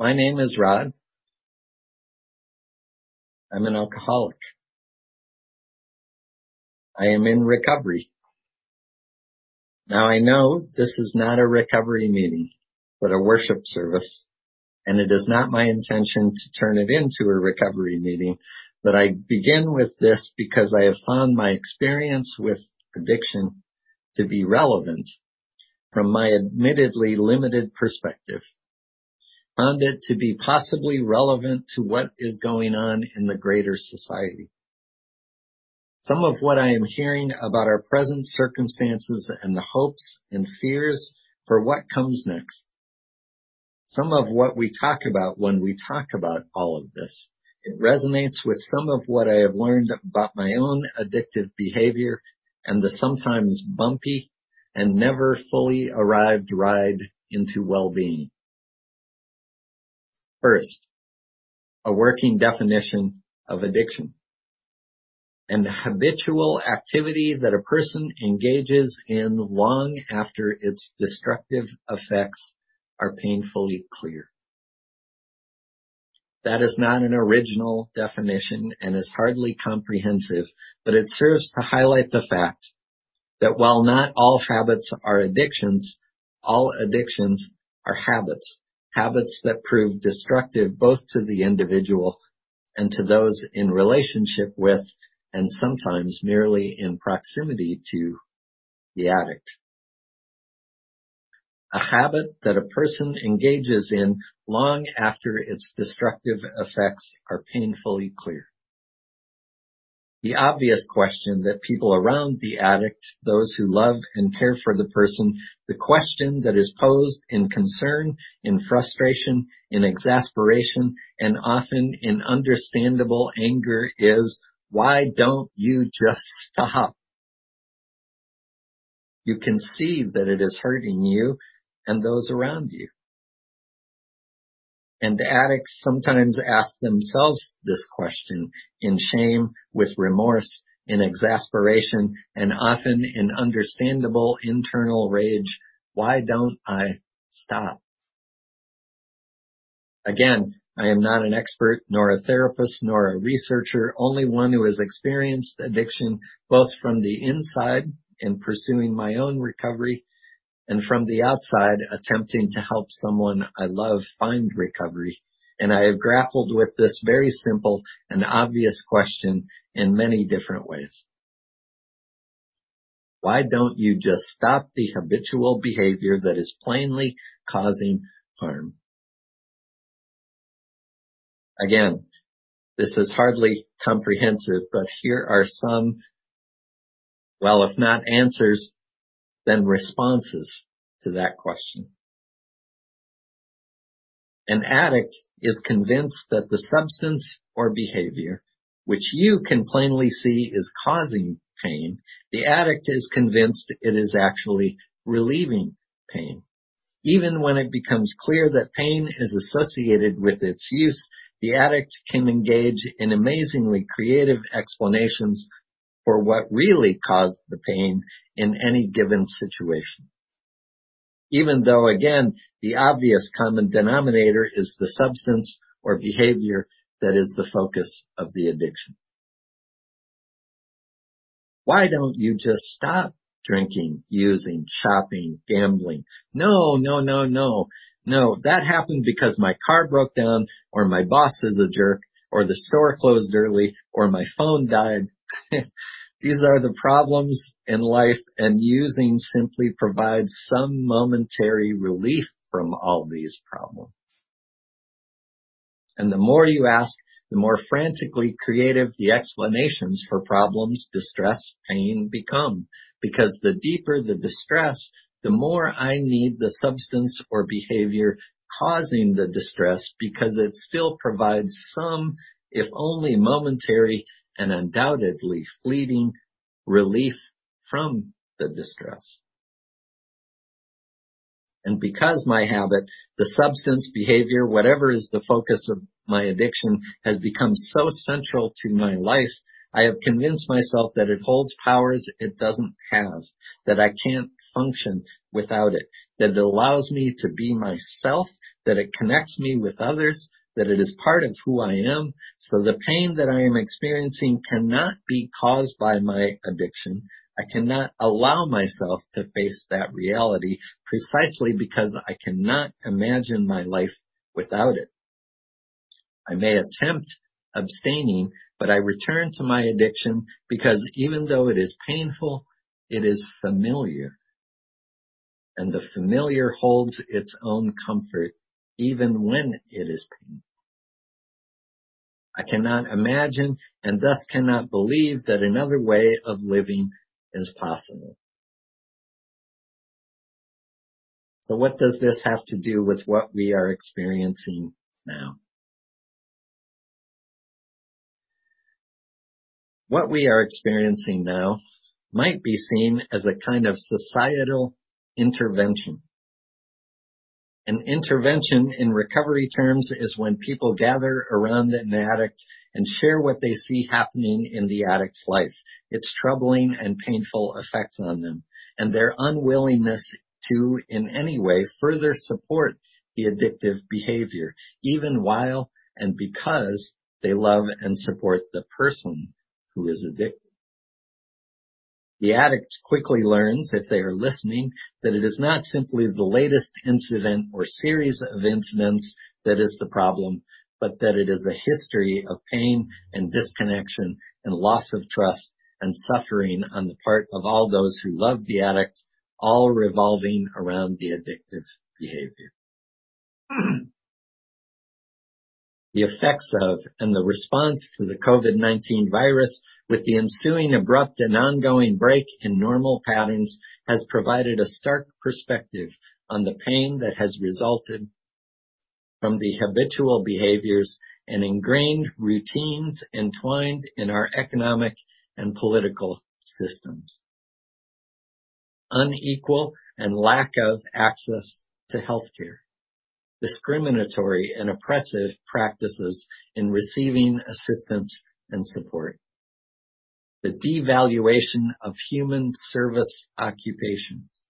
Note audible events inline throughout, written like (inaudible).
My name is Rod. I'm an alcoholic. I am in recovery. Now I know this is not a recovery meeting, but a worship service, and it is not my intention to turn it into a recovery meeting, but I begin with this because I have found my experience with addiction to be relevant from my admittedly limited perspective. Found it to be possibly relevant to what is going on in the greater society. Some of what I am hearing about our present circumstances and the hopes and fears for what comes next. Some of what we talk about when we talk about all of this. It resonates with some of what I have learned about my own addictive behavior and the sometimes bumpy and never fully arrived ride into well-being. First, a working definition of addiction. An habitual activity that a person engages in long after its destructive effects are painfully clear. That is not an original definition and is hardly comprehensive, but it serves to highlight the fact that while not all habits are addictions, all addictions are habits. Habits that prove destructive both to the individual and to those in relationship with, and sometimes merely in proximity to, the addict a habit that a person engages in long after its destructive effects are painfully clear. The obvious question that people around the addict, those who love and care for the person, the question that is posed in concern, in frustration, in exasperation, and often in understandable anger is, why don't you just stop? You can see that it is hurting you and those around you. And addicts sometimes ask themselves this question in shame, with remorse, in exasperation, and often in understandable internal rage. Why don't I stop? Again, I am not an expert, nor a therapist, nor a researcher, only one who has experienced addiction both from the inside in pursuing my own recovery and from the outside attempting to help someone I love find recovery. And I have grappled with this very simple and obvious question in many different ways. Why don't you just stop the habitual behavior that is plainly causing harm? Again, this is hardly comprehensive, but here are some, well, if not answers, then responses to that question. An addict is convinced that the substance or behavior, which you can plainly see is causing pain, the addict is convinced it is actually relieving pain. Even when it becomes clear that pain is associated with its use, the addict can engage in amazingly creative explanations for what really caused the pain in any given situation. Even though again, the obvious common denominator is the substance or behavior that is the focus of the addiction. Why don't you just stop drinking, using, shopping, gambling? No, no, no, no. No, that happened because my car broke down or my boss is a jerk or the store closed early or my phone died. (laughs) These are the problems in life and using simply provides some momentary relief from all these problems. And the more you ask, the more frantically creative the explanations for problems, distress, pain become. Because the deeper the distress, the more I need the substance or behavior causing the distress because it still provides some, if only momentary and undoubtedly fleeting relief from the distress. And because my habit, the substance, behavior, whatever is the focus of my addiction has become so central to my life, I have convinced myself that it holds powers it doesn't have, that I can't function without it. that it allows me to be myself, that it connects me with others, that it is part of who I am. So the pain that I am experiencing cannot be caused by my addiction. I cannot allow myself to face that reality precisely because I cannot imagine my life without it. I may attempt abstaining, but I return to my addiction because even though it is painful, it is familiar. And the familiar holds its own comfort even when it is painful. I cannot imagine and thus cannot believe that another way of living is possible. So what does this have to do with what we are experiencing now? What we are experiencing now might be seen as a kind of societal intervention. An intervention in recovery terms is when people gather around an addict and share what they see happening in the addict's life, its troubling and painful effects on them, and their unwillingness to in any way further support the addictive behavior, even while and because they love and support the person who is addicted. The addict quickly learns, if they are listening, that it is not simply the latest incident or series of incidents that is the problem, but that it is a history of pain and disconnection and loss of trust and suffering on the part of all those who love the addict, all revolving around the addictive behavior. (clears throat) the effects of and the response to the COVID-19 virus with the ensuing abrupt and ongoing break in normal patterns has provided a stark perspective on the pain that has resulted from the habitual behaviors and ingrained routines entwined in our economic and political systems. Unequal and lack of access to healthcare discriminatory and oppressive practices in receiving assistance and support. The devaluation of human service occupations,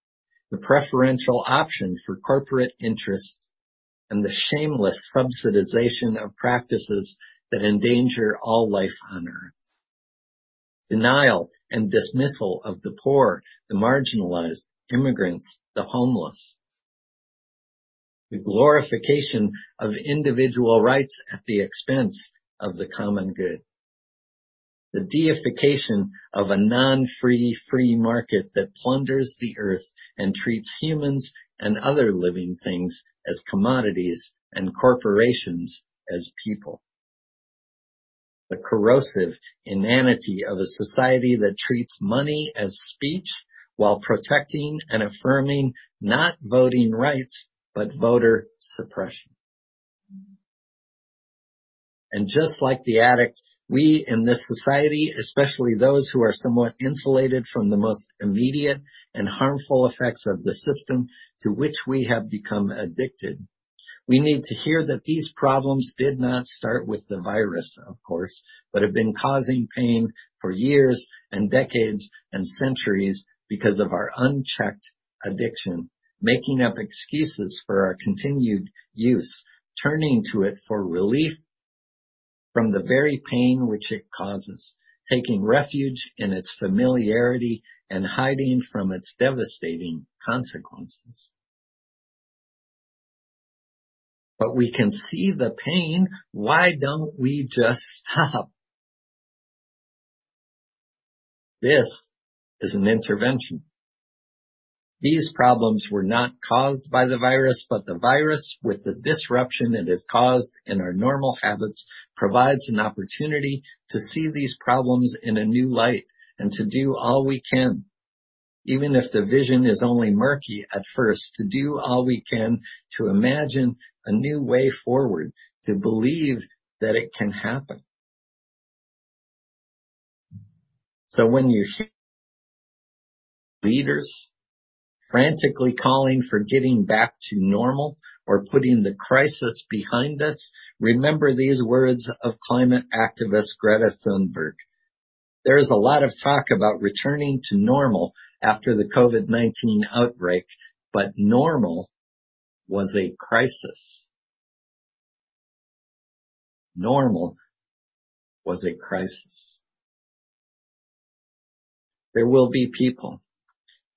the preferential option for corporate interests, and the shameless subsidization of practices that endanger all life on earth. Denial and dismissal of the poor, the marginalized, immigrants, the homeless, the glorification of individual rights at the expense of the common good. The deification of a non-free free market that plunders the earth and treats humans and other living things as commodities and corporations as people. The corrosive inanity of a society that treats money as speech while protecting and affirming not voting rights but voter suppression. And just like the addict, we in this society, especially those who are somewhat insulated from the most immediate and harmful effects of the system to which we have become addicted, we need to hear that these problems did not start with the virus, of course, but have been causing pain for years and decades and centuries because of our unchecked addiction making up excuses for our continued use, turning to it for relief from the very pain which it causes, taking refuge in its familiarity and hiding from its devastating consequences. But we can see the pain. Why don't we just stop? This is an intervention. These problems were not caused by the virus, but the virus with the disruption it has caused in our normal habits provides an opportunity to see these problems in a new light and to do all we can. Even if the vision is only murky at first, to do all we can to imagine a new way forward, to believe that it can happen. So when you hear leaders frantically calling for getting back to normal or putting the crisis behind us, remember these words of climate activist Greta Thunberg. There is a lot of talk about returning to normal after the COVID-19 outbreak, but normal was a crisis. Normal was a crisis. There will be people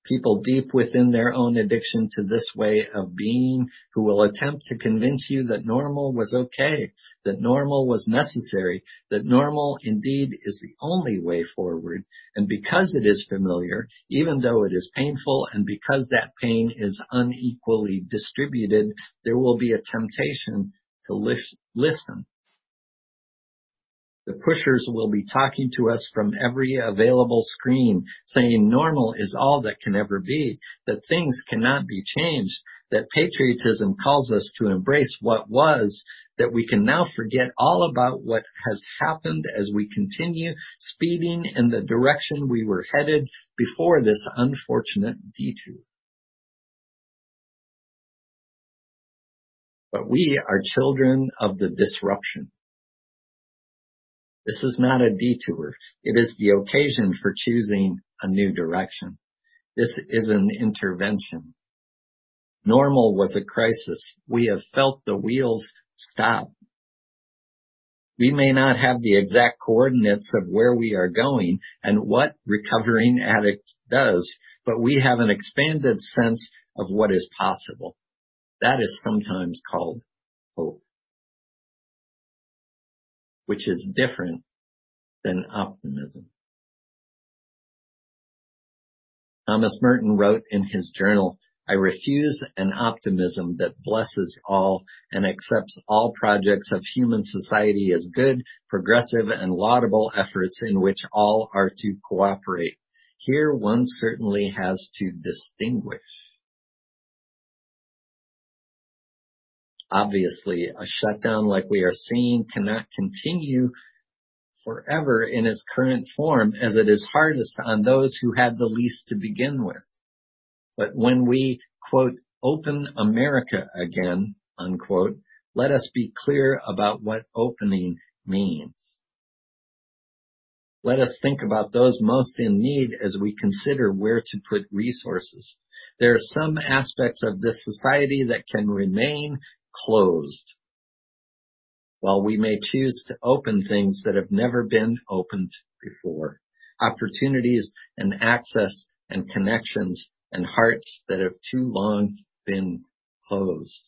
people deep within their own addiction to this way of being who will attempt to convince you that normal was okay, that normal was necessary, that normal indeed is the only way forward. And because it is familiar, even though it is painful and because that pain is unequally distributed, there will be a temptation to listen the pushers will be talking to us from every available screen, saying normal is all that can ever be, that things cannot be changed, that patriotism calls us to embrace what was, that we can now forget all about what has happened as we continue speeding in the direction we were headed before this unfortunate detour. But we are children of the disruption. This is not a detour. It is the occasion for choosing a new direction. This is an intervention. Normal was a crisis. We have felt the wheels stop. We may not have the exact coordinates of where we are going and what recovering addict does, but we have an expanded sense of what is possible. That is sometimes called hope which is different than optimism. Thomas Merton wrote in his journal, I refuse an optimism that blesses all and accepts all projects of human society as good, progressive, and laudable efforts in which all are to cooperate. Here one certainly has to distinguish. Obviously, a shutdown like we are seeing cannot continue forever in its current form as it is hardest on those who had the least to begin with. But when we, quote, open America again, unquote, let us be clear about what opening means. Let us think about those most in need as we consider where to put resources. There are some aspects of this society that can remain closed. While we may choose to open things that have never been opened before, opportunities and access and connections and hearts that have too long been closed.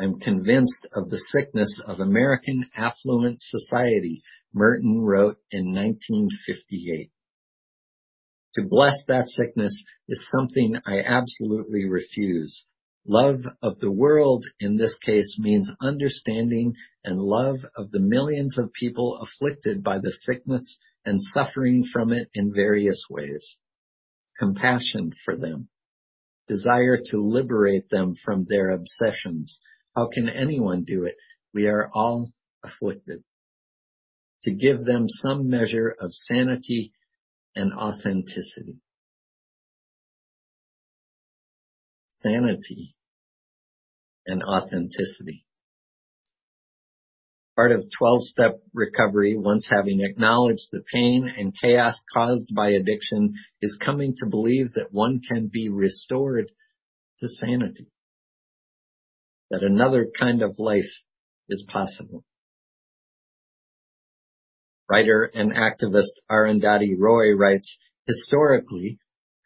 I'm convinced of the sickness of American affluent society, Merton wrote in 1958. To bless that sickness is something I absolutely refuse. Love of the world in this case means understanding and love of the millions of people afflicted by the sickness and suffering from it in various ways. Compassion for them. Desire to liberate them from their obsessions. How can anyone do it? We are all afflicted. To give them some measure of sanity and authenticity. Sanity and authenticity. Part of 12-step recovery, once having acknowledged the pain and chaos caused by addiction, is coming to believe that one can be restored to sanity. That another kind of life is possible. Writer and activist Arundhati Roy writes, historically,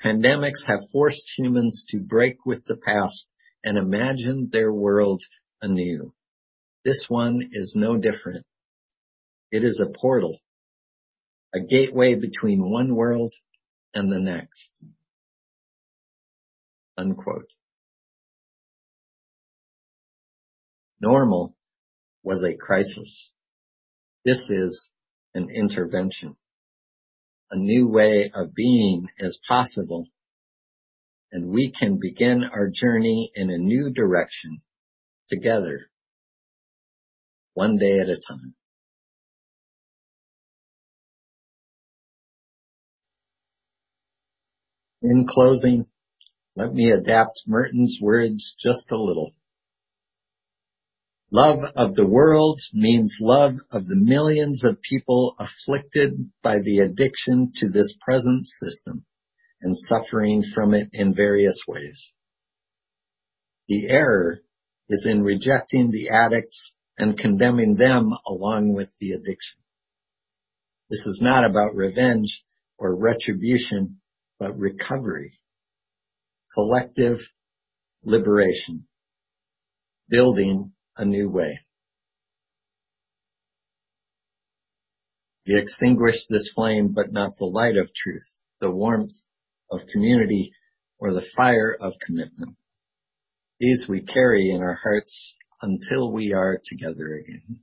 pandemics have forced humans to break with the past and imagine their world anew. This one is no different. It is a portal, a gateway between one world and the next. Unquote. Normal was a crisis. This is an intervention. A new way of being is possible and we can begin our journey in a new direction together, one day at a time. In closing, let me adapt Merton's words just a little. Love of the world means love of the millions of people afflicted by the addiction to this present system and suffering from it in various ways. The error is in rejecting the addicts and condemning them along with the addiction. This is not about revenge or retribution, but recovery, collective liberation, building a new way. We extinguish this flame, but not the light of truth, the warmth of community, or the fire of commitment. These we carry in our hearts until we are together again.